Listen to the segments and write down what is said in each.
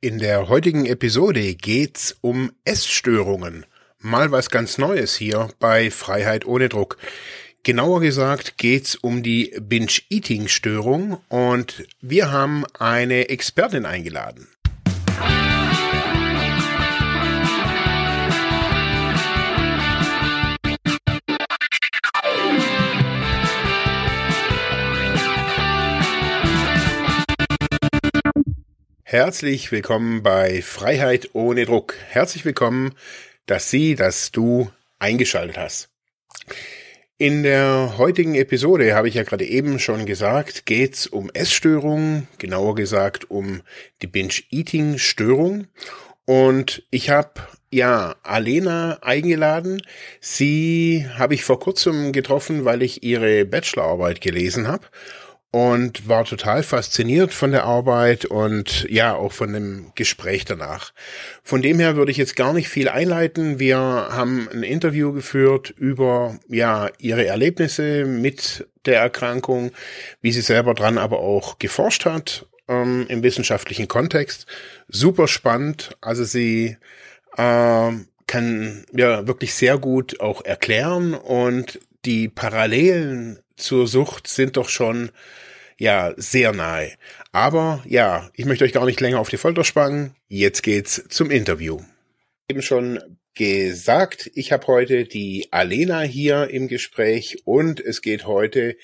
In der heutigen Episode geht's um Essstörungen. Mal was ganz Neues hier bei Freiheit ohne Druck. Genauer gesagt geht's um die Binge-Eating-Störung und wir haben eine Expertin eingeladen. Herzlich willkommen bei Freiheit ohne Druck. Herzlich willkommen, dass Sie, dass du eingeschaltet hast. In der heutigen Episode, habe ich ja gerade eben schon gesagt, geht's um Essstörungen, genauer gesagt um die Binge-Eating-Störung. Und ich habe ja Alena eingeladen. Sie habe ich vor kurzem getroffen, weil ich ihre Bachelorarbeit gelesen habe und war total fasziniert von der Arbeit und ja, auch von dem Gespräch danach. Von dem her würde ich jetzt gar nicht viel einleiten. Wir haben ein Interview geführt über ja, ihre Erlebnisse mit der Erkrankung, wie sie selber dran aber auch geforscht hat ähm, im wissenschaftlichen Kontext. Super spannend. Also sie äh, kann ja wirklich sehr gut auch erklären und die Parallelen zur Sucht sind doch schon ja sehr nahe. Aber ja, ich möchte euch gar nicht länger auf die Folter spannen. Jetzt geht's zum Interview. Eben schon gesagt, ich habe heute die Alena hier im Gespräch und es geht heute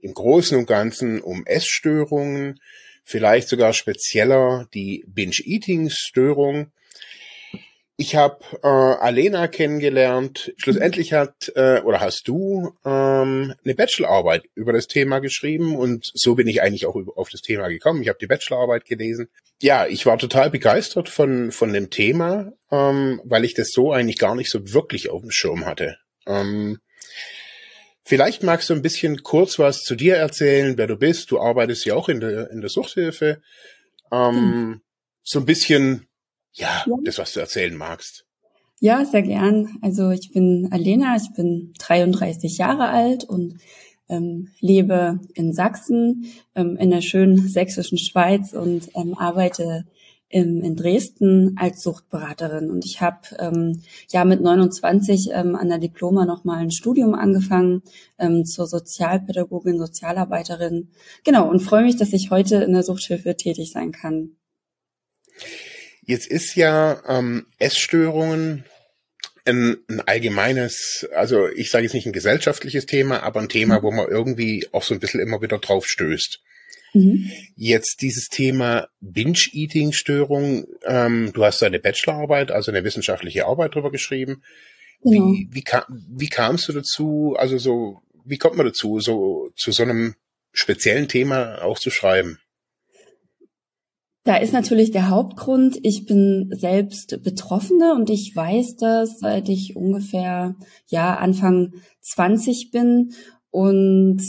im Großen und Ganzen um Essstörungen, vielleicht sogar spezieller die Binge-Eating-Störung. Ich habe äh, Alena kennengelernt. Schlussendlich hat äh, oder hast du ähm, eine Bachelorarbeit über das Thema geschrieben und so bin ich eigentlich auch auf das Thema gekommen. Ich habe die Bachelorarbeit gelesen. Ja, ich war total begeistert von von dem Thema, ähm, weil ich das so eigentlich gar nicht so wirklich auf dem Schirm hatte. Ähm, vielleicht magst du ein bisschen kurz was zu dir erzählen, wer du bist. Du arbeitest ja auch in der in der Suchthilfe. Ähm, hm. So ein bisschen ja, ja, das, was du erzählen magst. Ja, sehr gern. Also ich bin Alena, ich bin 33 Jahre alt und ähm, lebe in Sachsen, ähm, in der schönen sächsischen Schweiz und ähm, arbeite in, in Dresden als Suchtberaterin. Und ich habe ähm, ja mit 29 ähm, an der Diploma nochmal ein Studium angefangen ähm, zur Sozialpädagogin, Sozialarbeiterin. Genau, und freue mich, dass ich heute in der Suchthilfe tätig sein kann. Jetzt ist ja ähm, Essstörungen ein, ein allgemeines, also ich sage jetzt nicht ein gesellschaftliches Thema, aber ein Thema, mhm. wo man irgendwie auch so ein bisschen immer wieder drauf stößt. Mhm. Jetzt dieses Thema Binge-Eating-Störung, ähm, du hast deine Bachelorarbeit, also eine wissenschaftliche Arbeit drüber geschrieben. Genau. Wie, wie, kam, wie kamst du dazu, also so, wie kommt man dazu, so zu so einem speziellen Thema auch zu schreiben? Da ist natürlich der Hauptgrund, ich bin selbst Betroffene und ich weiß das, seit ich ungefähr, ja, Anfang 20 bin. Und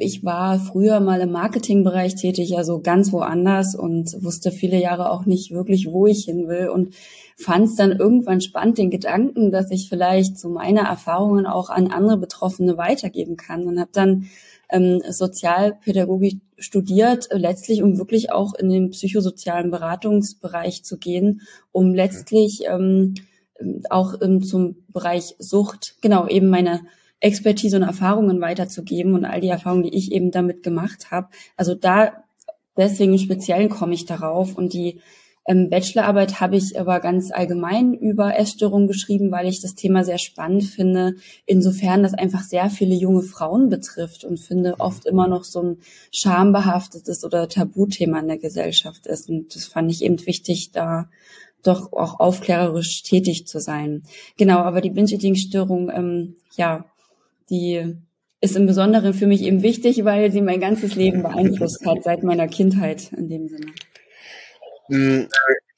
ich war früher mal im Marketingbereich tätig, also ganz woanders und wusste viele Jahre auch nicht wirklich, wo ich hin will und fand es dann irgendwann spannend, den Gedanken, dass ich vielleicht so meine Erfahrungen auch an andere Betroffene weitergeben kann und habe dann ähm, Sozialpädagogik studiert, äh, letztlich um wirklich auch in den psychosozialen Beratungsbereich zu gehen, um letztlich ähm, auch ähm, zum Bereich Sucht, genau, eben meine Expertise und Erfahrungen weiterzugeben und all die Erfahrungen, die ich eben damit gemacht habe. Also da deswegen speziell komme ich darauf und die ähm, Bachelorarbeit habe ich aber ganz allgemein über Essstörungen geschrieben, weil ich das Thema sehr spannend finde, insofern das einfach sehr viele junge Frauen betrifft und finde oft immer noch so ein schambehaftetes oder Tabuthema in der Gesellschaft ist. Und das fand ich eben wichtig, da doch auch aufklärerisch tätig zu sein. Genau, aber die Binge-Eating-Störung, ähm, ja, die ist im Besonderen für mich eben wichtig, weil sie mein ganzes Leben beeinflusst hat, seit meiner Kindheit in dem Sinne. Hm,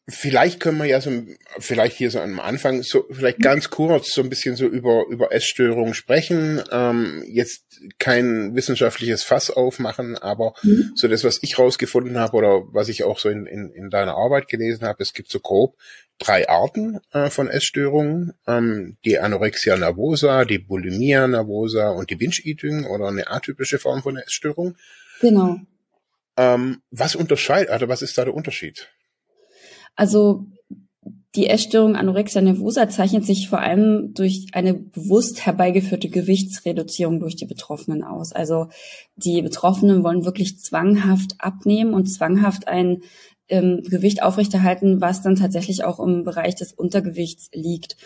vielleicht können wir ja so, vielleicht hier so am Anfang so, vielleicht mhm. ganz kurz so ein bisschen so über, über Essstörungen sprechen. Ähm, jetzt kein wissenschaftliches Fass aufmachen, aber mhm. so das, was ich rausgefunden habe oder was ich auch so in, in, in deiner Arbeit gelesen habe, es gibt so grob drei Arten äh, von Essstörungen. Ähm, die Anorexia nervosa, die Bulimia nervosa und die Binge-Eating oder eine atypische Form von Essstörung. Genau. Ähm, was unterscheidet, also was ist da der Unterschied? Also die Essstörung Anorexia nervosa zeichnet sich vor allem durch eine bewusst herbeigeführte Gewichtsreduzierung durch die Betroffenen aus. Also die Betroffenen wollen wirklich zwanghaft abnehmen und zwanghaft ein ähm, Gewicht aufrechterhalten, was dann tatsächlich auch im Bereich des Untergewichts liegt.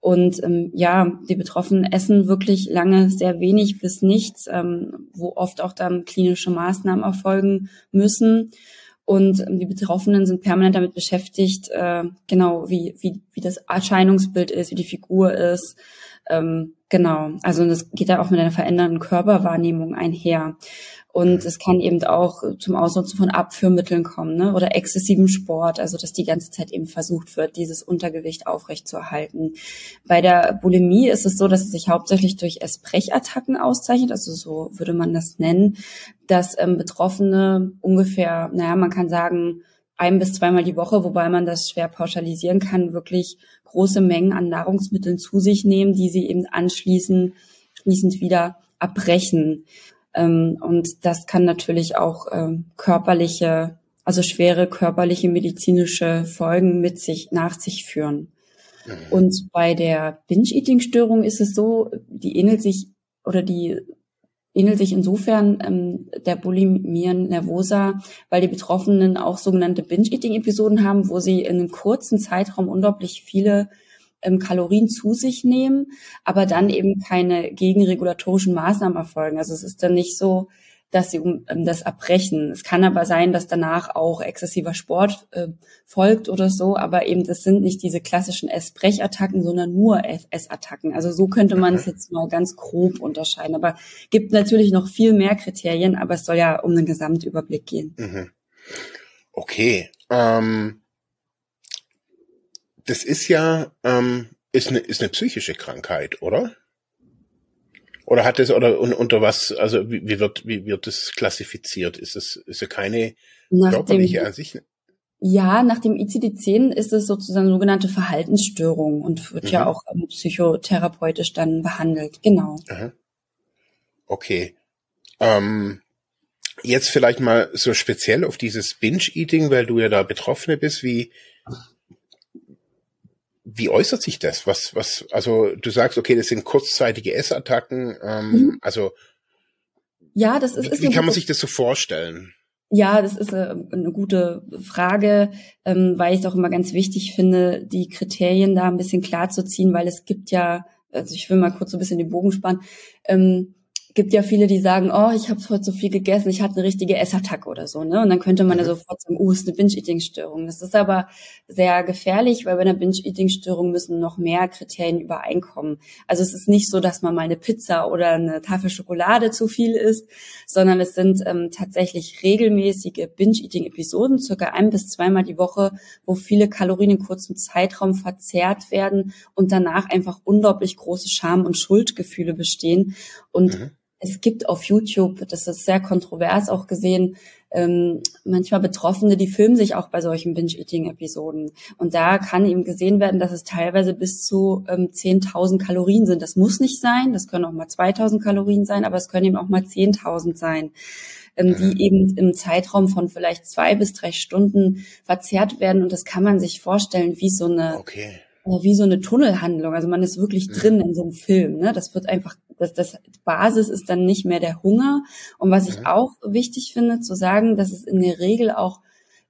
Und ähm, ja, die Betroffenen essen wirklich lange sehr wenig bis nichts, ähm, wo oft auch dann klinische Maßnahmen erfolgen müssen. Und die Betroffenen sind permanent damit beschäftigt, äh, genau, wie, wie, wie das Erscheinungsbild ist, wie die Figur ist. Ähm, genau, also das geht ja auch mit einer verändernden Körperwahrnehmung einher. Und es kann eben auch zum Ausnutzen von Abführmitteln kommen ne? oder exzessivem Sport, also dass die ganze Zeit eben versucht wird, dieses Untergewicht aufrechtzuerhalten. Bei der Bulimie ist es so, dass es sich hauptsächlich durch Esprechattacken auszeichnet, also so würde man das nennen, dass ähm, Betroffene ungefähr, naja, man kann sagen, ein bis zweimal die Woche, wobei man das schwer pauschalisieren kann, wirklich große Mengen an Nahrungsmitteln zu sich nehmen, die sie eben anschließend schließend wieder abbrechen. Ähm, und das kann natürlich auch ähm, körperliche, also schwere körperliche medizinische Folgen mit sich, nach sich führen. Mhm. Und bei der Binge-Eating-Störung ist es so, die ähnelt sich oder die ähnelt sich insofern ähm, der Bulimien nervosa, weil die Betroffenen auch sogenannte Binge-Eating-Episoden haben, wo sie in einem kurzen Zeitraum unglaublich viele ähm, Kalorien zu sich nehmen, aber dann eben keine gegenregulatorischen Maßnahmen erfolgen. Also es ist dann nicht so, dass sie um, ähm, das abbrechen. Es kann aber sein, dass danach auch exzessiver Sport äh, folgt oder so, aber eben das sind nicht diese klassischen Essbrechattacken, sondern nur Essattacken. Also so könnte man es jetzt mal ganz grob unterscheiden. Aber gibt natürlich noch viel mehr Kriterien, aber es soll ja um einen Gesamtüberblick gehen. Mhm. Okay. Ähm das ist ja ähm, ist eine ist eine psychische Krankheit, oder? Oder hat es oder un, unter was? Also wie, wie wird wie wird es klassifiziert? Ist es ist ja keine nach körperliche dem, an sich? Ja, nach dem ICD-10 ist es sozusagen eine sogenannte Verhaltensstörung und wird mhm. ja auch ähm, psychotherapeutisch dann behandelt. Genau. Aha. Okay. Ähm, jetzt vielleicht mal so speziell auf dieses Binge-Eating, weil du ja da Betroffene bist. Wie wie äußert sich das? Was, was, also du sagst, okay, das sind kurzzeitige Essattacken, ähm, mhm. also ja, das ist. ist wie kann man sich das so vorstellen? Ja, das ist eine, äh, eine gute Frage, ähm, weil ich es auch immer ganz wichtig finde, die Kriterien da ein bisschen klar zu ziehen, weil es gibt ja, also ich will mal kurz so ein bisschen den Bogen spannen. Ähm, gibt ja viele, die sagen, oh, ich habe heute so viel gegessen, ich hatte eine richtige Essattacke oder so, ne? Und dann könnte man ja mhm. sofort sagen, oh, ist eine Binge-Eating-Störung. Das ist aber sehr gefährlich, weil bei einer Binge-Eating-Störung müssen noch mehr Kriterien übereinkommen. Also es ist nicht so, dass man mal eine Pizza oder eine Tafel Schokolade zu viel isst, sondern es sind ähm, tatsächlich regelmäßige Binge-Eating-Episoden, circa ein bis zweimal die Woche, wo viele Kalorien in kurzem Zeitraum verzehrt werden und danach einfach unglaublich große Scham- und Schuldgefühle bestehen. Und mhm es gibt auf YouTube, das ist sehr kontrovers auch gesehen, ähm, manchmal Betroffene, die filmen sich auch bei solchen Binge-Eating-Episoden. Und da kann eben gesehen werden, dass es teilweise bis zu ähm, 10.000 Kalorien sind. Das muss nicht sein, das können auch mal 2.000 Kalorien sein, aber es können eben auch mal 10.000 sein, ähm, die mhm. eben im Zeitraum von vielleicht zwei bis drei Stunden verzehrt werden. Und das kann man sich vorstellen wie so eine... Okay wie so eine Tunnelhandlung. Also man ist wirklich mhm. drin in so einem Film. Ne? Das wird einfach, das, das Basis ist dann nicht mehr der Hunger. Und was ich auch wichtig finde zu sagen, dass es in der Regel auch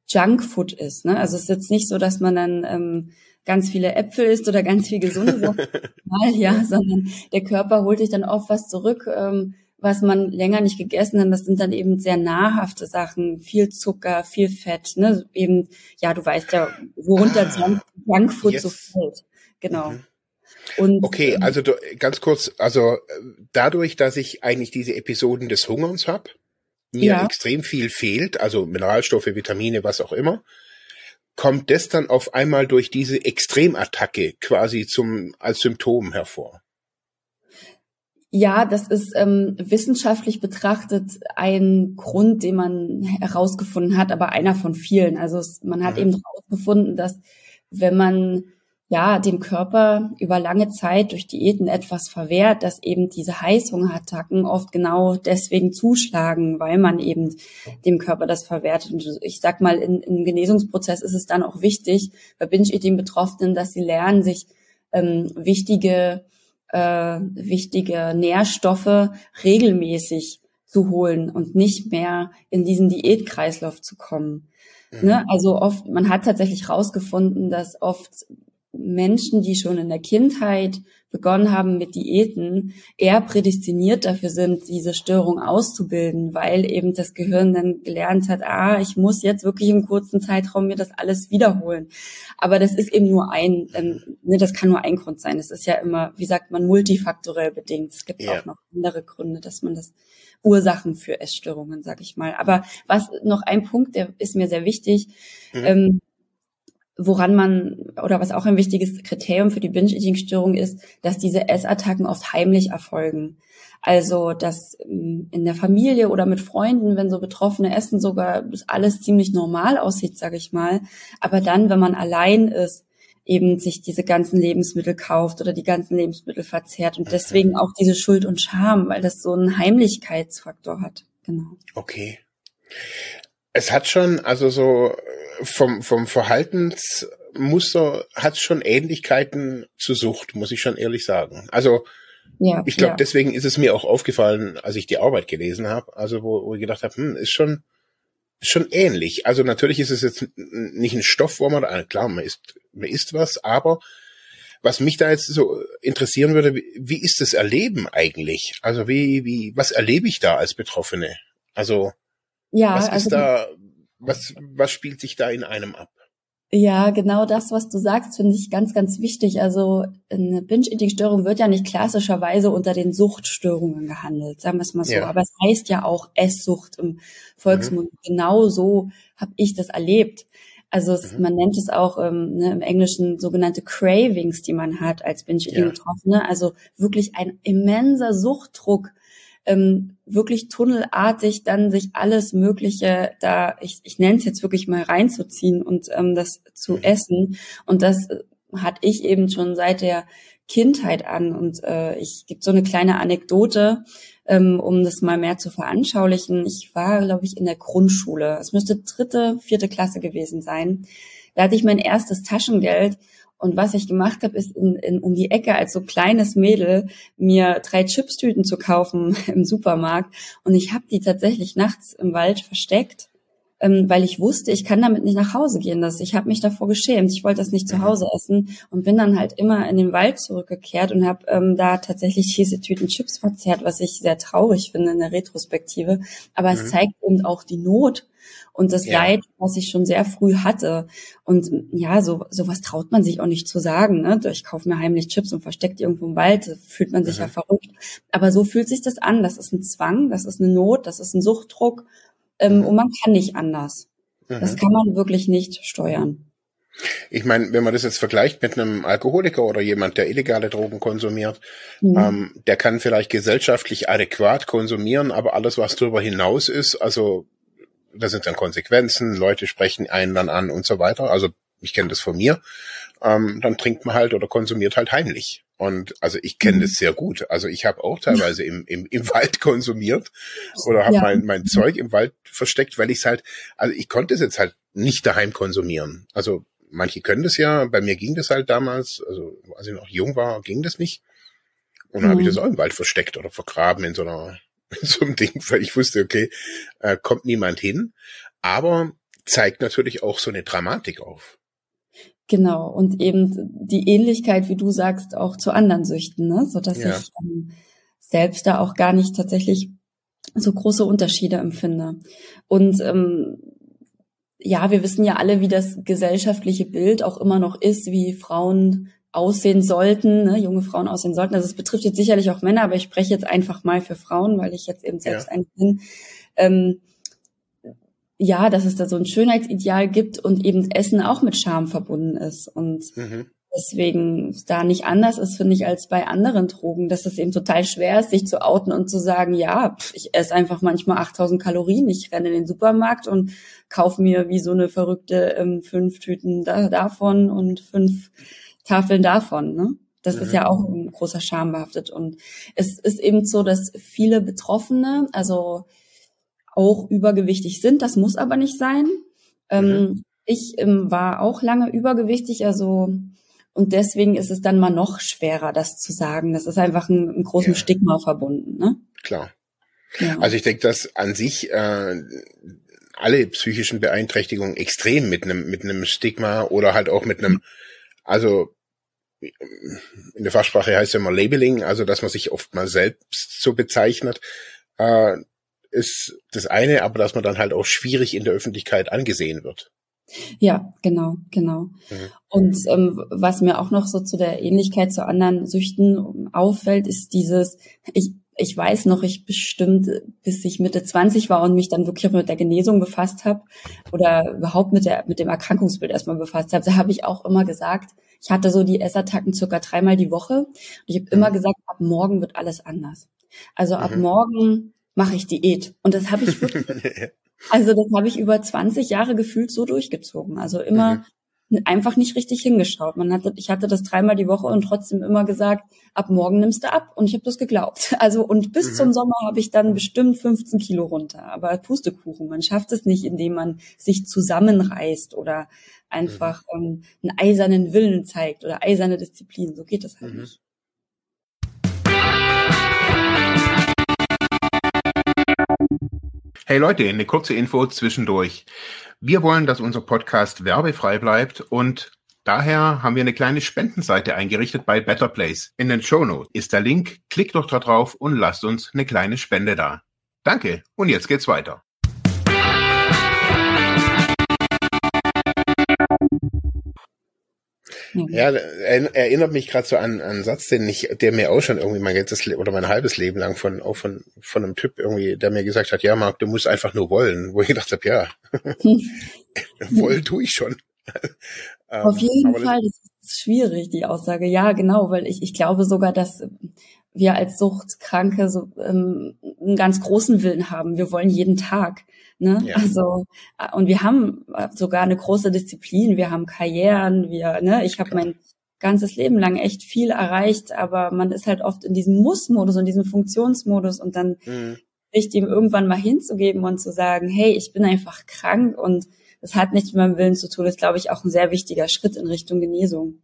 Junkfood ist. Ne? Also es ist jetzt nicht so, dass man dann ähm, ganz viele Äpfel isst oder ganz viel gesunde Sachen, ja, sondern der Körper holt sich dann oft was zurück, ähm, was man länger nicht gegessen hat. Das sind dann eben sehr nahrhafte Sachen, viel Zucker, viel Fett, ne? Eben, ja, du weißt ja, worunter ah, Junkfood yes. so fällt. Genau. Mhm. Und, okay, ähm, also du, ganz kurz, also dadurch, dass ich eigentlich diese Episoden des Hungerns habe, mir ja. extrem viel fehlt, also Mineralstoffe, Vitamine, was auch immer, kommt das dann auf einmal durch diese Extremattacke quasi zum als Symptom hervor. Ja, das ist ähm, wissenschaftlich betrachtet ein Grund, den man herausgefunden hat, aber einer von vielen. Also es, man hat mhm. eben herausgefunden, dass wenn man ja, dem Körper über lange Zeit durch Diäten etwas verwehrt, dass eben diese Heißhungerattacken oft genau deswegen zuschlagen, weil man eben dem Körper das verwehrt. Und ich sag mal, in, im Genesungsprozess ist es dann auch wichtig, bei Binge-Eating-Betroffenen, dass sie lernen, sich ähm, wichtige, äh, wichtige Nährstoffe regelmäßig zu holen und nicht mehr in diesen Diätkreislauf zu kommen. Mhm. Ne? Also oft, man hat tatsächlich herausgefunden, dass oft Menschen, die schon in der Kindheit begonnen haben mit Diäten, eher prädestiniert dafür sind, diese Störung auszubilden, weil eben das Gehirn dann gelernt hat, ah, ich muss jetzt wirklich im kurzen Zeitraum mir das alles wiederholen. Aber das ist eben nur ein, ähm, ne, das kann nur ein Grund sein. Es ist ja immer, wie sagt man, multifaktorell bedingt. Es gibt ja. auch noch andere Gründe, dass man das Ursachen für Essstörungen, sag ich mal. Aber was noch ein Punkt, der ist mir sehr wichtig. Mhm. Ähm, woran man oder was auch ein wichtiges Kriterium für die Binge-Eating-Störung ist, dass diese Essattacken oft heimlich erfolgen. Also, dass ähm, in der Familie oder mit Freunden, wenn so Betroffene essen, sogar alles ziemlich normal aussieht, sage ich mal. Aber dann, wenn man allein ist, eben sich diese ganzen Lebensmittel kauft oder die ganzen Lebensmittel verzehrt und deswegen auch diese Schuld und Scham, weil das so einen Heimlichkeitsfaktor hat. Genau. Okay. Es hat schon, also so vom, vom Verhaltensmuster hat schon Ähnlichkeiten zur Sucht, muss ich schon ehrlich sagen. Also ja, ich glaube, ja. deswegen ist es mir auch aufgefallen, als ich die Arbeit gelesen habe, also wo, wo ich gedacht habe, hm, ist schon ist schon ähnlich. Also natürlich ist es jetzt nicht ein Stoff, wo man, ah, klar, man isst, man isst was, aber was mich da jetzt so interessieren würde, wie, wie ist das Erleben eigentlich? Also wie, wie, was erlebe ich da als Betroffene? Also, ja, was ist also, da, was, was spielt sich da in einem ab? Ja, genau das, was du sagst, finde ich ganz, ganz wichtig. Also eine Binge-Eating-Störung wird ja nicht klassischerweise unter den Suchtstörungen gehandelt, sagen wir es mal so. Ja. Aber es heißt ja auch Esssucht im Volksmund. Mhm. Genau so habe ich das erlebt. Also es, mhm. man nennt es auch ähm, ne, im Englischen sogenannte Cravings, die man hat als Binge-Eating-Betroffene. Ja. Also wirklich ein immenser Suchtdruck ähm, wirklich tunnelartig dann sich alles Mögliche da, ich, ich nenne es jetzt wirklich mal reinzuziehen und ähm, das zu mhm. essen. Und das äh, hatte ich eben schon seit der Kindheit an. Und äh, ich gibt so eine kleine Anekdote, ähm, um das mal mehr zu veranschaulichen. Ich war, glaube ich, in der Grundschule. Es müsste dritte, vierte Klasse gewesen sein. Da hatte ich mein erstes Taschengeld und was ich gemacht habe, ist in, in, um die Ecke als so kleines Mädel mir drei Chipstüten zu kaufen im Supermarkt. Und ich habe die tatsächlich nachts im Wald versteckt, ähm, weil ich wusste, ich kann damit nicht nach Hause gehen. Das, ich habe mich davor geschämt. Ich wollte das nicht zu mhm. Hause essen und bin dann halt immer in den Wald zurückgekehrt und habe ähm, da tatsächlich diese Tüten Chips verzehrt, was ich sehr traurig finde in der Retrospektive. Aber mhm. es zeigt eben auch die Not und das ja. Leid, was ich schon sehr früh hatte. Und ja, so sowas traut man sich auch nicht zu sagen. Ne? Ich kaufe mir heimlich Chips und versteckt irgendwo im Wald, da fühlt man sich mhm. ja verrückt. Aber so fühlt sich das an. Das ist ein Zwang, das ist eine Not, das ist ein Suchtdruck ähm, mhm. und man kann nicht anders. Mhm. Das kann man wirklich nicht steuern. Ich meine, wenn man das jetzt vergleicht mit einem Alkoholiker oder jemand, der illegale Drogen konsumiert, mhm. ähm, der kann vielleicht gesellschaftlich adäquat konsumieren, aber alles, was darüber hinaus ist, also da sind dann Konsequenzen, Leute sprechen einen dann an und so weiter. Also ich kenne das von mir. Ähm, dann trinkt man halt oder konsumiert halt heimlich. Und also ich kenne mhm. das sehr gut. Also ich habe auch teilweise im, im, im Wald konsumiert oder habe ja. mein, mein Zeug im Wald versteckt, weil ich es halt, also ich konnte es jetzt halt nicht daheim konsumieren. Also manche können das ja, bei mir ging das halt damals, also als ich noch jung war, ging das nicht. Und dann mhm. habe ich das auch im Wald versteckt oder vergraben in so einer so ein Ding, weil ich wusste, okay, äh, kommt niemand hin, aber zeigt natürlich auch so eine Dramatik auf. Genau, und eben die Ähnlichkeit, wie du sagst, auch zu anderen Süchten, ne? so dass ja. ich ähm, selbst da auch gar nicht tatsächlich so große Unterschiede empfinde. Und ähm, ja, wir wissen ja alle, wie das gesellschaftliche Bild auch immer noch ist, wie Frauen aussehen sollten, ne, junge Frauen aussehen sollten. Also es betrifft jetzt sicherlich auch Männer, aber ich spreche jetzt einfach mal für Frauen, weil ich jetzt eben selbst ja. eine bin. Ähm, ja, dass es da so ein Schönheitsideal gibt und eben Essen auch mit Scham verbunden ist. Und mhm. deswegen da nicht anders ist, finde ich, als bei anderen Drogen, dass es eben total schwer ist, sich zu outen und zu sagen, ja, ich esse einfach manchmal 8000 Kalorien, ich renne in den Supermarkt und kaufe mir wie so eine verrückte ähm, fünf Tüten da, davon und fünf Tafeln davon, ne? Das mhm. ist ja auch ein großer Scham behaftet. Und es ist eben so, dass viele Betroffene, also auch übergewichtig sind. Das muss aber nicht sein. Ähm, mhm. Ich ähm, war auch lange übergewichtig, also und deswegen ist es dann mal noch schwerer, das zu sagen. Das ist einfach ein, ein großem ja. Stigma verbunden. Ne? Klar. Ja. Also ich denke, dass an sich äh, alle psychischen Beeinträchtigungen extrem mit einem mit einem Stigma oder halt auch mit einem, also in der Fachsprache heißt es immer Labeling, also dass man sich oft mal selbst so bezeichnet, äh, ist das eine, aber dass man dann halt auch schwierig in der Öffentlichkeit angesehen wird. Ja, genau, genau. Mhm. Und ähm, was mir auch noch so zu der Ähnlichkeit zu anderen Süchten auffällt, ist dieses, ich, ich weiß noch, ich bestimmt, bis ich Mitte 20 war und mich dann wirklich mit der Genesung befasst habe oder überhaupt mit der mit dem Erkrankungsbild erstmal befasst habe, da habe ich auch immer gesagt, ich hatte so die Essattacken circa dreimal die Woche und ich habe immer mhm. gesagt, ab morgen wird alles anders. Also ab mhm. morgen mache ich Diät und das habe ich wirklich Also das habe ich über 20 Jahre gefühlt so durchgezogen. Also immer mhm einfach nicht richtig hingeschaut. Man hatte, ich hatte das dreimal die Woche und trotzdem immer gesagt, ab morgen nimmst du ab. Und ich habe das geglaubt. Also und bis mhm. zum Sommer habe ich dann bestimmt 15 Kilo runter. Aber Pustekuchen, man schafft es nicht, indem man sich zusammenreißt oder einfach mhm. ähm, einen eisernen Willen zeigt oder eiserne Disziplin. So geht das halt mhm. nicht. Hey Leute, eine kurze Info zwischendurch. Wir wollen, dass unser Podcast werbefrei bleibt und daher haben wir eine kleine Spendenseite eingerichtet bei Better Place. In den Show Notes ist der Link. Klickt doch da drauf und lasst uns eine kleine Spende da. Danke und jetzt geht's weiter. Mhm. Ja, erinnert mich gerade so an, an einen Satz, den ich, der mir auch schon irgendwie mein ganzes Le oder mein halbes Leben lang von auch von von einem Typ irgendwie, der mir gesagt hat, ja, Marc, du musst einfach nur wollen. Wo ich gedacht habe, ja, wollen tue ich schon. Auf jeden Fall, das ist schwierig, die Aussage. Ja, genau, weil ich, ich glaube sogar, dass wir als Suchtkranke so ähm, einen ganz großen Willen haben. Wir wollen jeden Tag. Ne? Ja. Also äh, und wir haben äh, sogar eine große Disziplin. Wir haben Karrieren. Wir, ne? Ich habe mein ganzes Leben lang echt viel erreicht, aber man ist halt oft in diesem Muss-Modus und diesem Funktionsmodus und dann mhm. sich dem irgendwann mal hinzugeben und zu sagen, hey, ich bin einfach krank und das hat nichts mit meinem Willen zu tun, ist, glaube ich, auch ein sehr wichtiger Schritt in Richtung Genesung.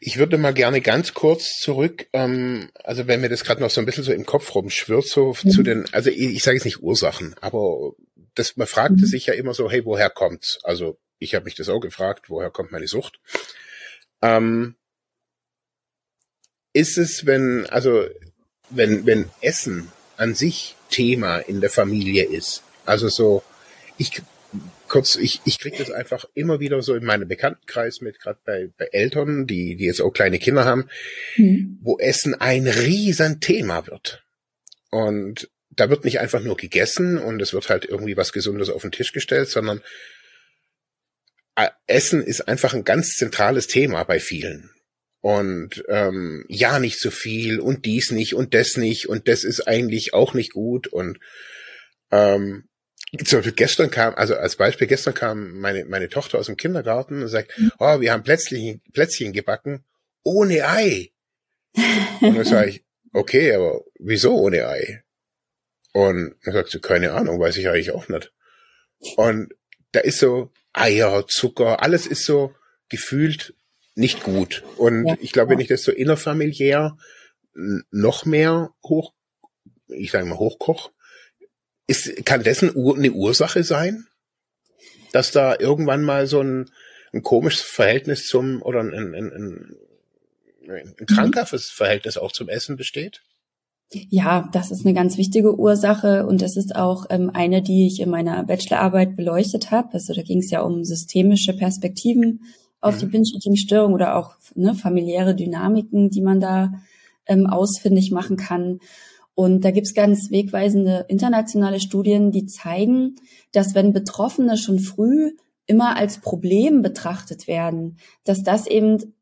Ich würde mal gerne ganz kurz zurück, ähm, also wenn mir das gerade noch so ein bisschen so im Kopf rumschwirrt, so mhm. zu den, also ich, ich sage jetzt nicht Ursachen, aber das, man fragte mhm. sich ja immer so, hey, woher kommt's? Also ich habe mich das auch gefragt, woher kommt meine Sucht? Ähm, ist es, wenn, also wenn, wenn Essen an sich Thema in der Familie ist, also so, ich kurz, ich, ich kriege das einfach immer wieder so in meinem Bekanntenkreis mit, gerade bei, bei Eltern, die, die jetzt auch kleine Kinder haben, mhm. wo Essen ein Riesenthema wird. Und da wird nicht einfach nur gegessen und es wird halt irgendwie was Gesundes auf den Tisch gestellt, sondern äh, Essen ist einfach ein ganz zentrales Thema bei vielen. Und ähm, ja, nicht so viel und dies nicht und das nicht und das ist eigentlich auch nicht gut und ähm, zum Beispiel gestern kam, also als Beispiel, gestern kam meine, meine Tochter aus dem Kindergarten und sagt, mhm. oh, wir haben Plätzchen, Plätzchen gebacken ohne Ei. Und dann sage ich, okay, aber wieso ohne Ei? Und dann sagt sie, keine Ahnung, weiß ich eigentlich auch nicht. Und da ist so Eier, Zucker, alles ist so gefühlt nicht gut. Und ja, ich glaube, wenn ich das so innerfamiliär noch mehr hoch, ich sage mal hochkoch, ist, kann dessen eine Ursache sein? Dass da irgendwann mal so ein, ein komisches Verhältnis zum, oder ein, ein, ein, ein krankhaftes Verhältnis auch zum Essen besteht? Ja, das ist eine ganz wichtige Ursache und das ist auch ähm, eine, die ich in meiner Bachelorarbeit beleuchtet habe. Also da ging es ja um systemische Perspektiven auf mhm. die Binge-Eating-Störung oder auch ne, familiäre Dynamiken, die man da ähm, ausfindig machen kann. Und da gibt's ganz wegweisende internationale Studien, die zeigen, dass wenn Betroffene schon früh immer als Problem betrachtet werden, dass das eben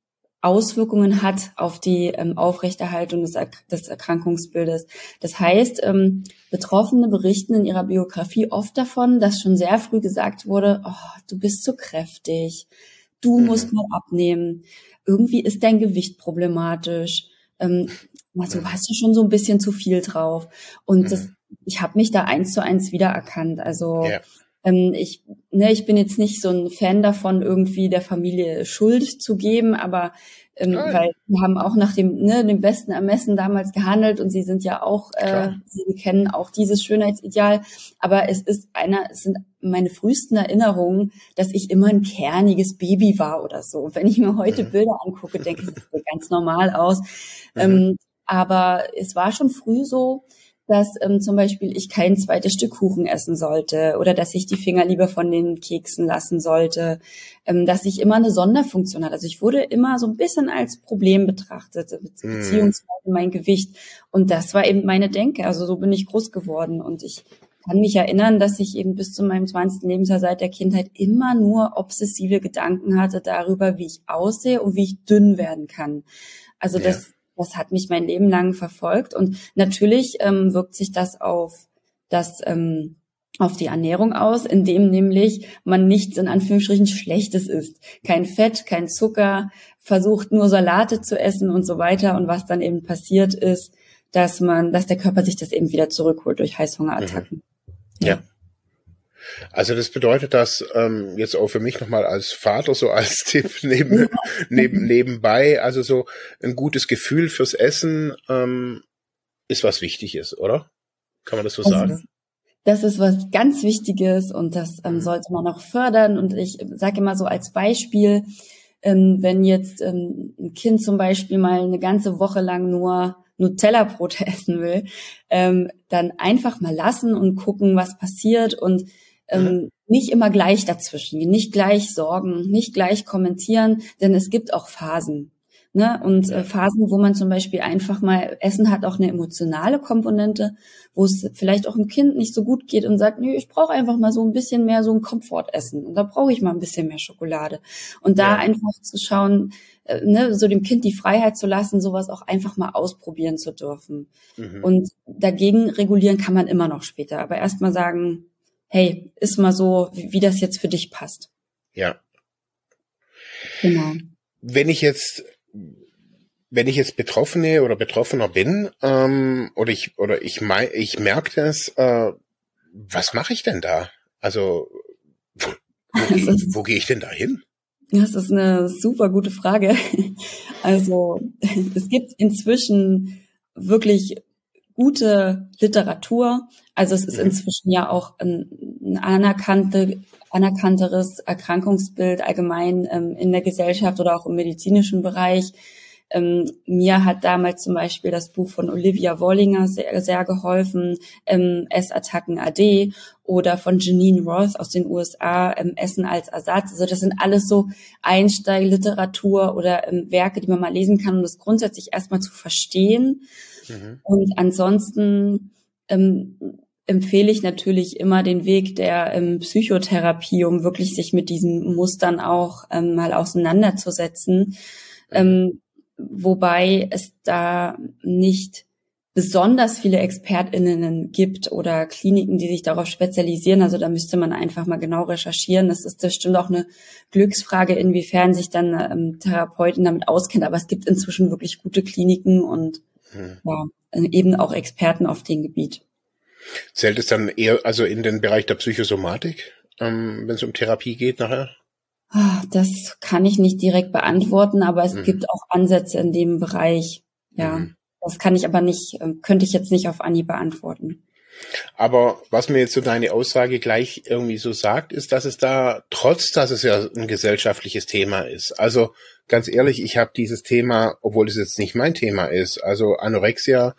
Auswirkungen hat auf die ähm, Aufrechterhaltung des, er des Erkrankungsbildes. Das heißt, ähm, Betroffene berichten in ihrer Biografie oft davon, dass schon sehr früh gesagt wurde, oh, du bist zu kräftig, du mhm. musst mal abnehmen. Irgendwie ist dein Gewicht problematisch. Ähm, also du hast ja schon so ein bisschen zu viel drauf. Und mhm. das, ich habe mich da eins zu eins wiedererkannt. Also ja. ähm, ich, ne, ich bin jetzt nicht so ein Fan davon, irgendwie der Familie Schuld zu geben, aber ähm, weil wir haben auch nach dem, ne, dem besten Ermessen damals gehandelt und sie sind ja auch, äh, sie kennen auch dieses Schönheitsideal. Aber es ist einer, es sind meine frühesten Erinnerungen, dass ich immer ein kerniges Baby war oder so. Wenn ich mir heute mhm. Bilder angucke, denke ich, das sieht ganz normal aus. Mhm. Ähm, aber es war schon früh so, dass ähm, zum Beispiel ich kein zweites Stück Kuchen essen sollte oder dass ich die Finger lieber von den Keksen lassen sollte, ähm, dass ich immer eine Sonderfunktion hatte. Also ich wurde immer so ein bisschen als Problem betrachtet, mhm. beziehungsweise mein Gewicht. Und das war eben meine Denke. Also so bin ich groß geworden und ich kann mich erinnern, dass ich eben bis zu meinem 20. Lebensjahr seit der Kindheit immer nur obsessive Gedanken hatte darüber, wie ich aussehe und wie ich dünn werden kann. Also ja. das das hat mich mein Leben lang verfolgt. Und natürlich ähm, wirkt sich das auf das ähm, auf die Ernährung aus, indem nämlich man nichts in Anführungsstrichen Schlechtes isst. Kein Fett, kein Zucker, versucht nur Salate zu essen und so weiter. Und was dann eben passiert ist, dass man, dass der Körper sich das eben wieder zurückholt durch Heißhungerattacken. Mhm. Ja. ja. Also das bedeutet das ähm, jetzt auch für mich nochmal als Vater so als Tipp neben, neben, nebenbei, also so ein gutes Gefühl fürs Essen ähm, ist was Wichtiges, oder? Kann man das so das sagen? Das ist was ganz Wichtiges und das ähm, mhm. sollte man auch fördern. Und ich sage immer so als Beispiel, ähm, wenn jetzt ähm, ein Kind zum Beispiel mal eine ganze Woche lang nur Nutella-Brote essen will, ähm, dann einfach mal lassen und gucken, was passiert und ähm, nicht immer gleich dazwischen, nicht gleich sorgen, nicht gleich kommentieren, denn es gibt auch Phasen. Ne? Und äh, Phasen, wo man zum Beispiel einfach mal, Essen hat auch eine emotionale Komponente, wo es vielleicht auch einem Kind nicht so gut geht und sagt, nö, ich brauche einfach mal so ein bisschen mehr so ein Komfortessen und da brauche ich mal ein bisschen mehr Schokolade. Und da ja. einfach zu schauen, äh, ne, so dem Kind die Freiheit zu lassen, sowas auch einfach mal ausprobieren zu dürfen. Mhm. Und dagegen regulieren kann man immer noch später, aber erst mal sagen, hey, ist mal so, wie, wie das jetzt für dich passt. Ja. Genau. Wenn ich jetzt wenn ich jetzt Betroffene oder Betroffener bin, ähm, oder ich oder ich mein, ich merke das, äh, was mache ich denn da? Also wo, wo, wo gehe ich denn da hin? Das ist eine super gute Frage. Also es gibt inzwischen wirklich gute Literatur. Also es ist mhm. inzwischen ja auch ein, ein anerkannte, anerkannteres Erkrankungsbild allgemein ähm, in der Gesellschaft oder auch im medizinischen Bereich. Ähm, mir hat damals zum Beispiel das Buch von Olivia Wollinger sehr, sehr geholfen, ähm, Essattacken AD oder von Janine Roth aus den USA, ähm, Essen als Ersatz. Also das sind alles so Einsteigliteratur oder ähm, Werke, die man mal lesen kann, um das grundsätzlich erstmal zu verstehen Mhm. Und ansonsten ähm, empfehle ich natürlich immer den Weg der ähm, Psychotherapie, um wirklich sich mit diesen Mustern auch ähm, mal auseinanderzusetzen. Mhm. Ähm, wobei es da nicht besonders viele ExpertInnen gibt oder Kliniken, die sich darauf spezialisieren. Also da müsste man einfach mal genau recherchieren. Das ist bestimmt auch eine Glücksfrage, inwiefern sich dann ähm, Therapeutin damit auskennt. Aber es gibt inzwischen wirklich gute Kliniken und hm. ja, eben auch Experten auf dem Gebiet. Zählt es dann eher also in den Bereich der Psychosomatik, ähm, wenn es um Therapie geht nachher? Ah, das kann ich nicht direkt beantworten, aber es mhm. gibt auch Ansätze in dem Bereich. Ja, mhm. das kann ich aber nicht, ähm, könnte ich jetzt nicht auf Anni beantworten. Aber was mir jetzt so deine Aussage gleich irgendwie so sagt, ist, dass es da, trotz dass es ja ein gesellschaftliches Thema ist, also ganz ehrlich, ich habe dieses Thema, obwohl es jetzt nicht mein Thema ist, also Anorexia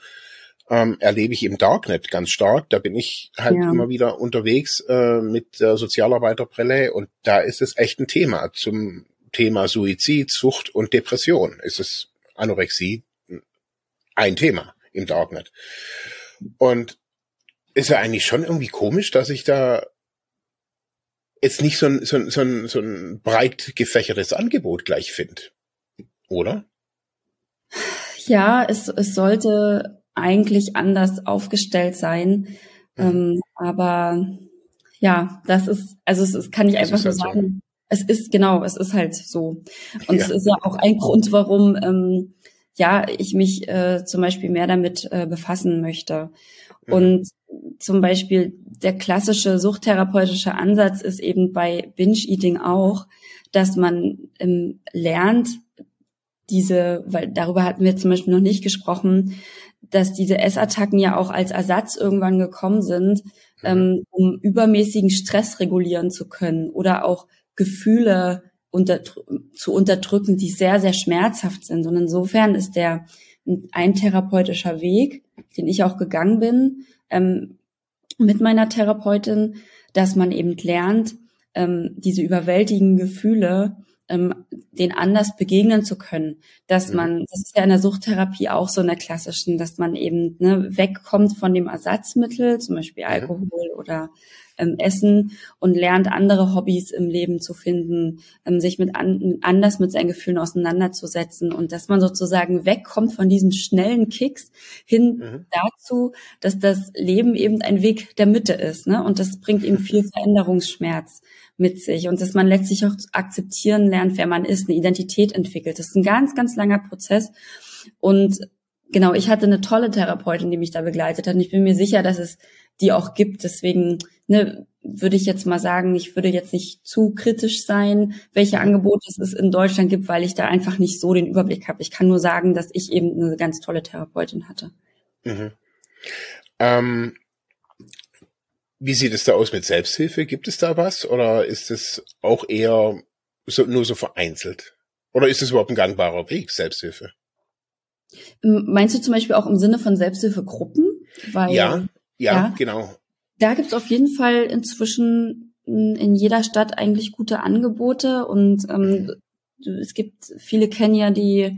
ähm, erlebe ich im Darknet ganz stark. Da bin ich halt ja. immer wieder unterwegs äh, mit der Sozialarbeiterbrille und da ist es echt ein Thema. Zum Thema Suizid, Sucht und Depression ist es Anorexie ein Thema im Darknet. Und ist ja eigentlich schon irgendwie komisch, dass ich da jetzt nicht so ein, so ein, so ein, so ein breit gefächertes Angebot gleich finde. Oder? Ja, es, es sollte eigentlich anders aufgestellt sein. Mhm. Ähm, aber ja, das ist, also es, es kann ich einfach nur sagen, so. es ist genau, es ist halt so. Und ja. es ist ja auch ein Grund, warum ähm, ja ich mich äh, zum Beispiel mehr damit äh, befassen möchte. Mhm. Und zum Beispiel der klassische suchttherapeutische Ansatz ist eben bei Binge-Eating auch, dass man ähm, lernt, diese, weil darüber hatten wir zum Beispiel noch nicht gesprochen, dass diese Essattacken ja auch als Ersatz irgendwann gekommen sind, mhm. ähm, um übermäßigen Stress regulieren zu können oder auch Gefühle unter, zu unterdrücken, die sehr, sehr schmerzhaft sind. Und insofern ist der ein therapeutischer Weg, den ich auch gegangen bin, ähm, mit meiner Therapeutin, dass man eben lernt, ähm, diese überwältigenden Gefühle ähm, den anders begegnen zu können. Dass man, das ist ja in der Suchttherapie auch so in der klassischen, dass man eben ne, wegkommt von dem Ersatzmittel, zum Beispiel Alkohol oder ähm, Essen und lernt andere Hobbys im Leben zu finden, ähm, sich mit an, anders mit seinen Gefühlen auseinanderzusetzen und dass man sozusagen wegkommt von diesen schnellen Kicks hin mhm. dazu, dass das Leben eben ein Weg der Mitte ist, ne? Und das bringt eben viel Veränderungsschmerz mit sich und dass man letztlich auch akzeptieren lernt, wer man ist, eine Identität entwickelt. Das ist ein ganz, ganz langer Prozess und genau, ich hatte eine tolle Therapeutin, die mich da begleitet hat und ich bin mir sicher, dass es die auch gibt. Deswegen ne, würde ich jetzt mal sagen, ich würde jetzt nicht zu kritisch sein, welche Angebote es in Deutschland gibt, weil ich da einfach nicht so den Überblick habe. Ich kann nur sagen, dass ich eben eine ganz tolle Therapeutin hatte. Mhm. Ähm, wie sieht es da aus mit Selbsthilfe? Gibt es da was oder ist es auch eher so, nur so vereinzelt? Oder ist es überhaupt ein gangbarer Weg, Selbsthilfe? Meinst du zum Beispiel auch im Sinne von Selbsthilfegruppen? Weil, ja, ja, ja, genau. Da gibt's auf jeden Fall inzwischen in jeder Stadt eigentlich gute Angebote und ähm, es gibt viele Kenier, die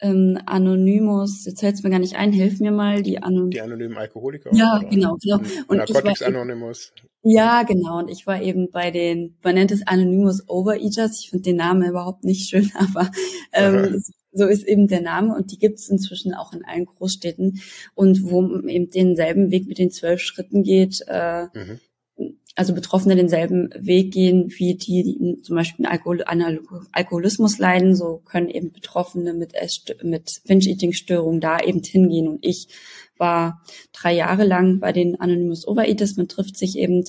ähm, Anonymous, jetzt fällt es mir gar nicht ein, hilf mir mal, die, Anon die anonymen Alkoholiker. Ja, genau, genau. Und Narcotics ich war, Anonymous. Ja, genau. Und ich war eben bei den, man nennt es Anonymous Overeaters. Ich finde den Namen überhaupt nicht schön, aber ähm, so ist eben der Name und die gibt es inzwischen auch in allen Großstädten und wo eben denselben Weg mit den zwölf Schritten geht, äh, mhm. Also Betroffene denselben Weg gehen wie die, die zum Beispiel Alkohol, an Alkoholismus leiden, so können eben Betroffene mit, mit Binge-Eating-Störungen da eben hingehen und ich war drei Jahre lang bei den Anonymous Overeaters, man trifft sich eben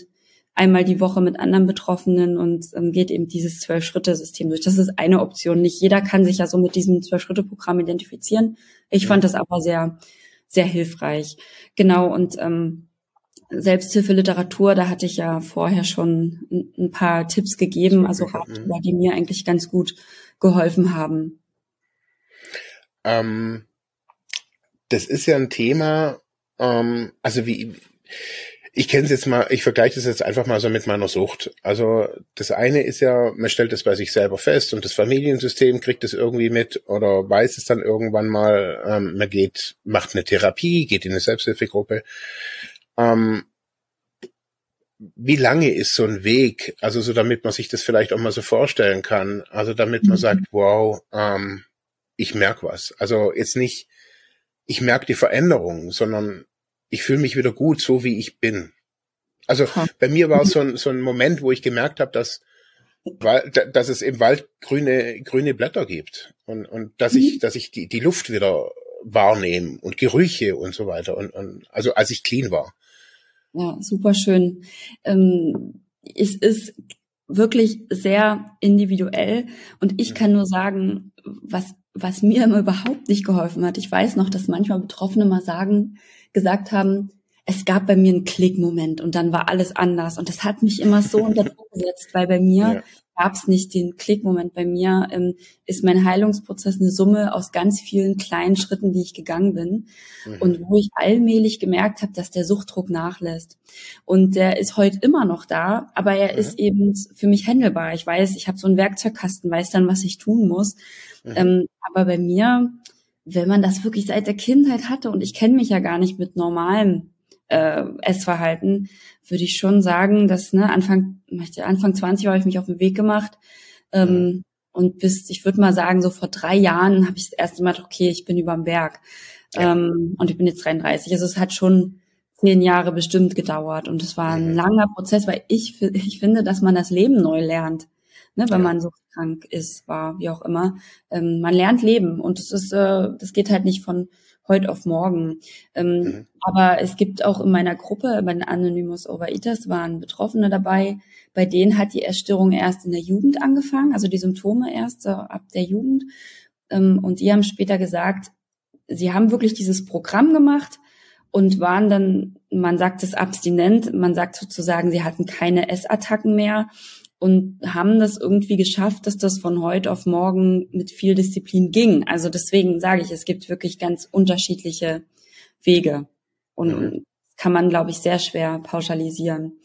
einmal die Woche mit anderen Betroffenen und ähm, geht eben dieses Zwölf-Schritte-System durch. Das ist eine Option. Nicht jeder kann sich ja so mit diesem Zwölf-Schritte-Programm identifizieren. Ich fand das aber sehr, sehr hilfreich. Genau, und ähm, Selbsthilfe-Literatur, da hatte ich ja vorher schon ein, paar Tipps gegeben, also Ratgeber, die mir eigentlich ganz gut geholfen haben. Ähm, das ist ja ein Thema, ähm, also wie ich kenne es jetzt mal, ich vergleiche das jetzt einfach mal so mit meiner Sucht. Also das eine ist ja, man stellt das bei sich selber fest und das Familiensystem kriegt es irgendwie mit oder weiß es dann irgendwann mal, ähm, man geht, macht eine Therapie, geht in eine Selbsthilfegruppe. Ähm, wie lange ist so ein Weg, also so damit man sich das vielleicht auch mal so vorstellen kann, also damit man mhm. sagt, wow, ähm, ich merke was. Also jetzt nicht, ich merke die Veränderung, sondern ich fühle mich wieder gut, so wie ich bin. Also bei mir war es so ein, so ein Moment, wo ich gemerkt habe, dass, dass es im Wald grüne, grüne Blätter gibt und, und dass ich, mhm. dass ich die, die Luft wieder wahrnehme und Gerüche und so weiter. Und, und also als ich clean war. Ja, super schön. Ähm, es ist wirklich sehr individuell und ich kann nur sagen, was, was mir immer überhaupt nicht geholfen hat. Ich weiß noch, dass manchmal Betroffene mal sagen, gesagt haben, es gab bei mir einen Klickmoment und dann war alles anders. Und das hat mich immer so unter Druck gesetzt, weil bei mir ja. Gab es nicht den Klickmoment. Bei mir ähm, ist mein Heilungsprozess eine Summe aus ganz vielen kleinen Schritten, die ich gegangen bin. Mhm. Und wo ich allmählich gemerkt habe, dass der Suchtdruck nachlässt. Und der ist heute immer noch da, aber er mhm. ist eben für mich handelbar. Ich weiß, ich habe so einen Werkzeugkasten, weiß dann, was ich tun muss. Mhm. Ähm, aber bei mir wenn man das wirklich seit der Kindheit hatte und ich kenne mich ja gar nicht mit normalem äh, Essverhalten, würde ich schon sagen, dass ne, Anfang Anfang 20 habe ich mich auf den Weg gemacht ähm, und bis ich würde mal sagen so vor drei Jahren habe ich das erste Mal okay, ich bin überm Berg ja. ähm, und ich bin jetzt 33. Also es hat schon zehn Jahre bestimmt gedauert und es war ein mhm. langer Prozess, weil ich ich finde, dass man das Leben neu lernt. ne, wenn ja. man so krank ist, war, wie auch immer. Ähm, man lernt leben und das ist, äh, das geht halt nicht von heute auf morgen. Ähm, mhm. Aber es gibt auch in meiner Gruppe, bei den Anonymous Overeaters waren Betroffene dabei, bei denen hat die Essstörung erst in der Jugend angefangen, also die Symptome erst so ab der Jugend. Ähm, und die haben später gesagt, sie haben wirklich dieses Programm gemacht und waren dann, man sagt es abstinent, man sagt sozusagen, sie hatten keine Essattacken mehr und haben das irgendwie geschafft, dass das von heute auf morgen mit viel Disziplin ging. Also deswegen sage ich, es gibt wirklich ganz unterschiedliche Wege und mhm. kann man, glaube ich, sehr schwer pauschalisieren.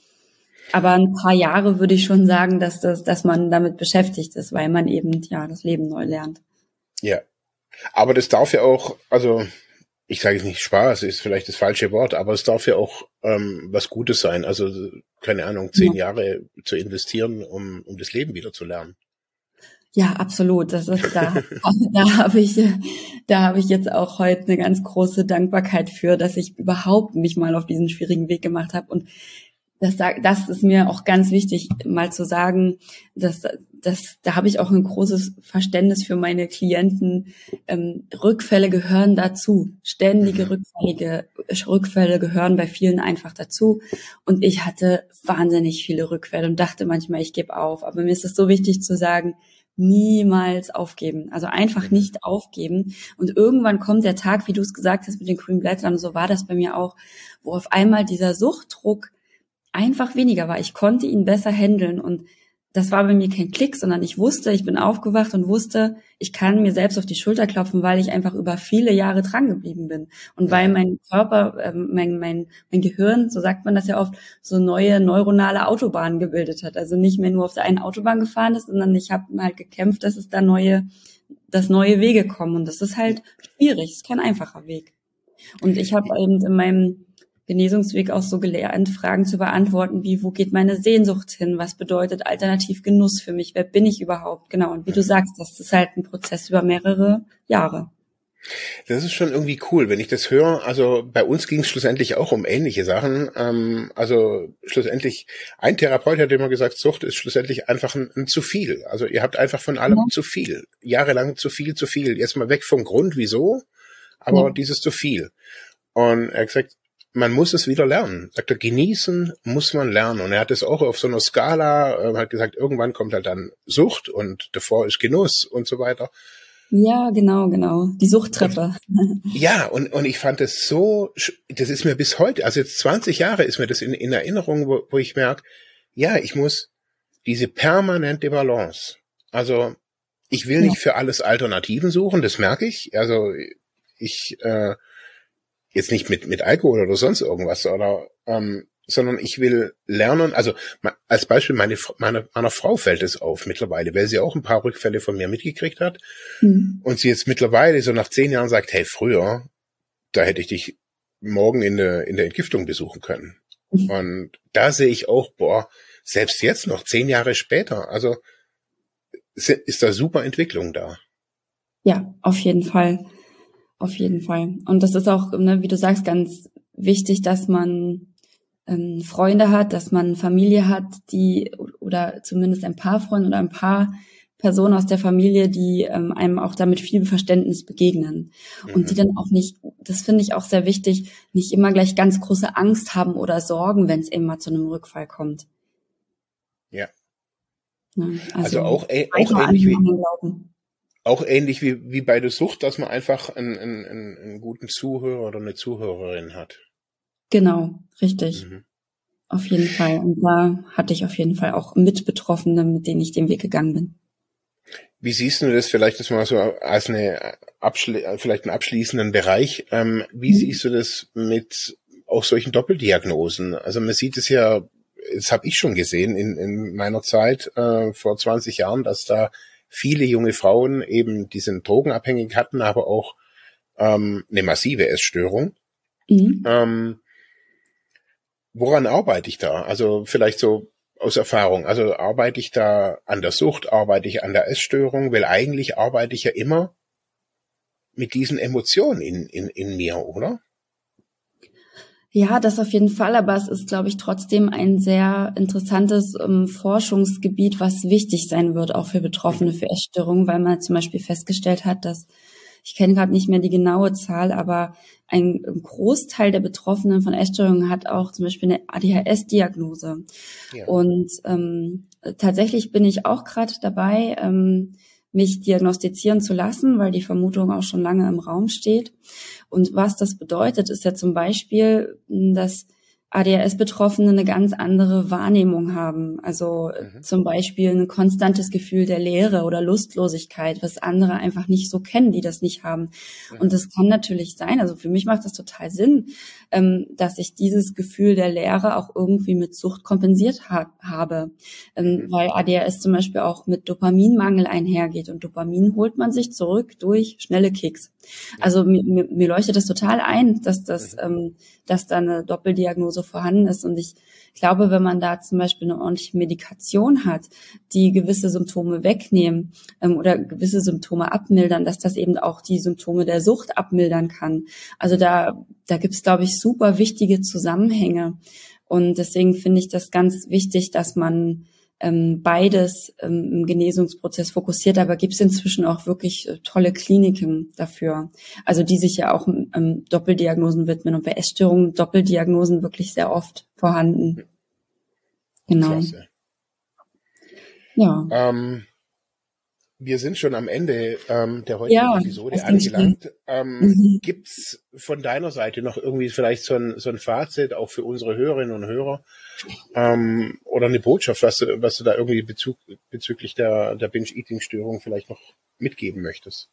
Aber ein paar Jahre würde ich schon sagen, dass das, dass man damit beschäftigt ist, weil man eben ja das Leben neu lernt. Ja, aber das darf ja auch, also ich sage nicht Spaß, ist vielleicht das falsche Wort, aber es darf ja auch ähm, was Gutes sein. Also keine Ahnung, zehn ja. Jahre zu investieren, um, um das Leben wieder zu lernen. Ja, absolut. Das ist da, da habe ich, da habe ich jetzt auch heute eine ganz große Dankbarkeit für, dass ich überhaupt mich mal auf diesen schwierigen Weg gemacht habe und das, das ist mir auch ganz wichtig, mal zu sagen, dass, dass da habe ich auch ein großes Verständnis für meine Klienten. Ähm, Rückfälle gehören dazu. Ständige mhm. Rückfälle, Rückfälle gehören bei vielen einfach dazu. Und ich hatte wahnsinnig viele Rückfälle und dachte manchmal, ich gebe auf. Aber mir ist es so wichtig zu sagen, niemals aufgeben. Also einfach mhm. nicht aufgeben. Und irgendwann kommt der Tag, wie du es gesagt hast mit den grünen Blättern, so war das bei mir auch, wo auf einmal dieser Suchtdruck einfach weniger war. Ich konnte ihn besser handeln und das war bei mir kein Klick, sondern ich wusste, ich bin aufgewacht und wusste, ich kann mir selbst auf die Schulter klopfen, weil ich einfach über viele Jahre dran geblieben bin und weil mein Körper, äh, mein, mein, mein Gehirn, so sagt man das ja oft, so neue neuronale Autobahnen gebildet hat. Also nicht mehr nur auf der einen Autobahn gefahren ist, sondern ich habe halt gekämpft, dass es da neue, dass neue Wege kommen und das ist halt schwierig, es ist kein einfacher Weg. Und ich habe eben in meinem Genesungsweg auch so gelernt, Fragen zu beantworten, wie, wo geht meine Sehnsucht hin? Was bedeutet alternativ Genuss für mich? Wer bin ich überhaupt? Genau. Und wie du sagst, das ist halt ein Prozess über mehrere Jahre. Das ist schon irgendwie cool, wenn ich das höre. Also bei uns ging es schlussendlich auch um ähnliche Sachen. Ähm, also schlussendlich, ein Therapeut hat immer gesagt, Sucht ist schlussendlich einfach ein, ein zu viel. Also ihr habt einfach von allem ja. zu viel. Jahrelang zu viel, zu viel. Jetzt mal weg vom Grund, wieso, aber ja. dieses zu viel. Und er hat gesagt, man muss es wieder lernen. Sagt er, genießen muss man lernen. Und er hat es auch auf so einer Skala, äh, hat gesagt, irgendwann kommt halt dann Sucht und davor ist Genuss und so weiter. Ja, genau, genau. Die Suchttreppe. Und, ja, und, und ich fand es so, das ist mir bis heute, also jetzt 20 Jahre ist mir das in, in Erinnerung, wo, wo ich merke, ja, ich muss diese permanente Balance. Also ich will ja. nicht für alles Alternativen suchen, das merke ich. Also ich äh, jetzt nicht mit, mit Alkohol oder sonst irgendwas, oder, ähm, sondern ich will lernen, also als Beispiel meine, meine, meiner Frau fällt es auf mittlerweile, weil sie auch ein paar Rückfälle von mir mitgekriegt hat mhm. und sie jetzt mittlerweile so nach zehn Jahren sagt, hey, früher, da hätte ich dich morgen in der, in der Entgiftung besuchen können. Mhm. Und da sehe ich auch, boah, selbst jetzt noch, zehn Jahre später, also ist da super Entwicklung da. Ja, auf jeden Fall. Auf jeden Fall. Und das ist auch, ne, wie du sagst, ganz wichtig, dass man ähm, Freunde hat, dass man Familie hat, die oder zumindest ein paar Freunde oder ein paar Personen aus der Familie, die ähm, einem auch damit viel Verständnis begegnen mhm. und die dann auch nicht, das finde ich auch sehr wichtig, nicht immer gleich ganz große Angst haben oder Sorgen, wenn es eben mal zu einem Rückfall kommt. Ja. ja also, also, auch, äh, auch ähnlich wie, auch ähnlich wie, wie bei der Sucht, dass man einfach einen, einen, einen guten Zuhörer oder eine Zuhörerin hat. Genau, richtig. Mhm. Auf jeden Fall. Und da hatte ich auf jeden Fall auch Mitbetroffene, mit denen ich den Weg gegangen bin. Wie siehst du das vielleicht das mal so als eine Abschli vielleicht einen abschließenden Bereich? Ähm, wie mhm. siehst du das mit auch solchen Doppeldiagnosen? Also man sieht es ja, das habe ich schon gesehen in, in meiner Zeit äh, vor 20 Jahren, dass da viele junge Frauen eben diesen drogenabhängig hatten, aber auch ähm, eine massive Essstörung. Mhm. Ähm, woran arbeite ich da? Also vielleicht so aus Erfahrung. Also arbeite ich da an der Sucht, arbeite ich an der Essstörung, weil eigentlich arbeite ich ja immer mit diesen Emotionen in, in, in mir, oder? Ja, das auf jeden Fall, aber es ist, glaube ich, trotzdem ein sehr interessantes ähm, Forschungsgebiet, was wichtig sein wird, auch für Betroffene für Essstörungen, weil man zum Beispiel festgestellt hat, dass ich kenne gerade nicht mehr die genaue Zahl, aber ein Großteil der Betroffenen von Essstörungen hat auch zum Beispiel eine ADHS-Diagnose. Ja. Und ähm, tatsächlich bin ich auch gerade dabei, ähm, mich diagnostizieren zu lassen, weil die Vermutung auch schon lange im Raum steht. Und was das bedeutet, ist ja zum Beispiel, dass ADHS-Betroffene eine ganz andere Wahrnehmung haben. Also mhm. zum Beispiel ein konstantes Gefühl der Leere oder Lustlosigkeit, was andere einfach nicht so kennen, die das nicht haben. Mhm. Und das kann natürlich sein, also für mich macht das total Sinn, ähm, dass ich dieses Gefühl der Leere auch irgendwie mit Sucht kompensiert ha habe. Ähm, mhm. Weil ADHS zum Beispiel auch mit Dopaminmangel einhergeht. Und Dopamin holt man sich zurück durch schnelle Kicks. Also mir, mir, leuchtet das total ein, dass das, mhm. ähm, dass da eine Doppeldiagnose vorhanden ist. Und ich glaube, wenn man da zum Beispiel eine ordentliche Medikation hat, die gewisse Symptome wegnehmen ähm, oder gewisse Symptome abmildern, dass das eben auch die Symptome der Sucht abmildern kann. Also da, da gibt es, glaube ich, super wichtige Zusammenhänge. Und deswegen finde ich das ganz wichtig, dass man ähm, beides ähm, im Genesungsprozess fokussiert, aber gibt es inzwischen auch wirklich äh, tolle Kliniken dafür, also die sich ja auch ähm, Doppeldiagnosen widmen und bei Essstörungen Doppeldiagnosen wirklich sehr oft vorhanden. Genau. Klasse. Ja. Ähm, wir sind schon am Ende ähm, der heutigen ja, Episode angelangt. Ähm, mhm. Gibt's von deiner Seite noch irgendwie vielleicht so ein, so ein Fazit auch für unsere Hörerinnen und Hörer ähm, oder eine Botschaft, was du, was du da irgendwie Bezug, bezüglich der, der Binge-Eating-Störung vielleicht noch mitgeben möchtest?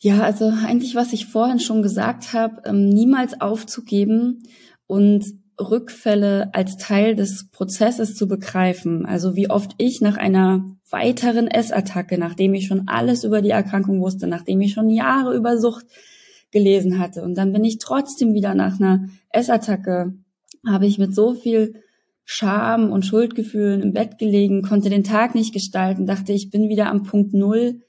Ja, also eigentlich, was ich vorhin schon gesagt habe, ähm, niemals aufzugeben und Rückfälle als Teil des Prozesses zu begreifen. Also wie oft ich nach einer weiteren Essattacke, nachdem ich schon alles über die Erkrankung wusste, nachdem ich schon Jahre über Sucht gelesen hatte und dann bin ich trotzdem wieder nach einer Essattacke, habe ich mit so viel Scham und Schuldgefühlen im Bett gelegen, konnte den Tag nicht gestalten, dachte, ich bin wieder am Punkt Null,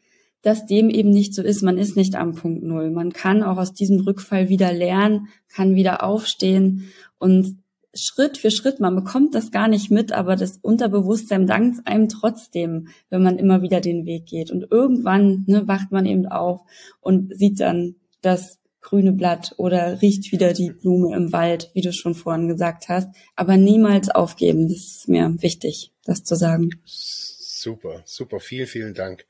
dass dem eben nicht so ist. Man ist nicht am Punkt Null. Man kann auch aus diesem Rückfall wieder lernen, kann wieder aufstehen und Schritt für Schritt, man bekommt das gar nicht mit, aber das Unterbewusstsein dankt einem trotzdem, wenn man immer wieder den Weg geht. Und irgendwann ne, wacht man eben auf und sieht dann das grüne Blatt oder riecht wieder die Blume im Wald, wie du schon vorhin gesagt hast. Aber niemals aufgeben, das ist mir wichtig, das zu sagen. Super, super, vielen, vielen Dank.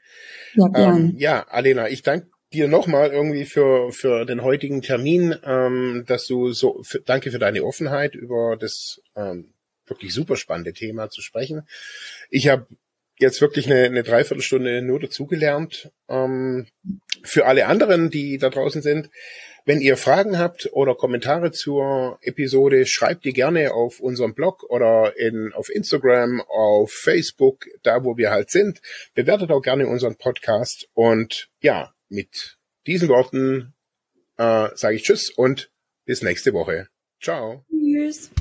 Ja, ähm, ja Alena, ich danke dir nochmal irgendwie für, für den heutigen Termin, ähm, dass du so, für, danke für deine Offenheit über das ähm, wirklich super spannende Thema zu sprechen. Ich habe jetzt wirklich eine, eine Dreiviertelstunde nur dazugelernt. Ähm, für alle anderen, die da draußen sind, wenn ihr Fragen habt oder Kommentare zur Episode, schreibt die gerne auf unserem Blog oder in, auf Instagram, auf Facebook, da wo wir halt sind. Bewertet auch gerne unseren Podcast und ja, mit diesen Worten äh, sage ich Tschüss und bis nächste Woche. Ciao. Tschüss.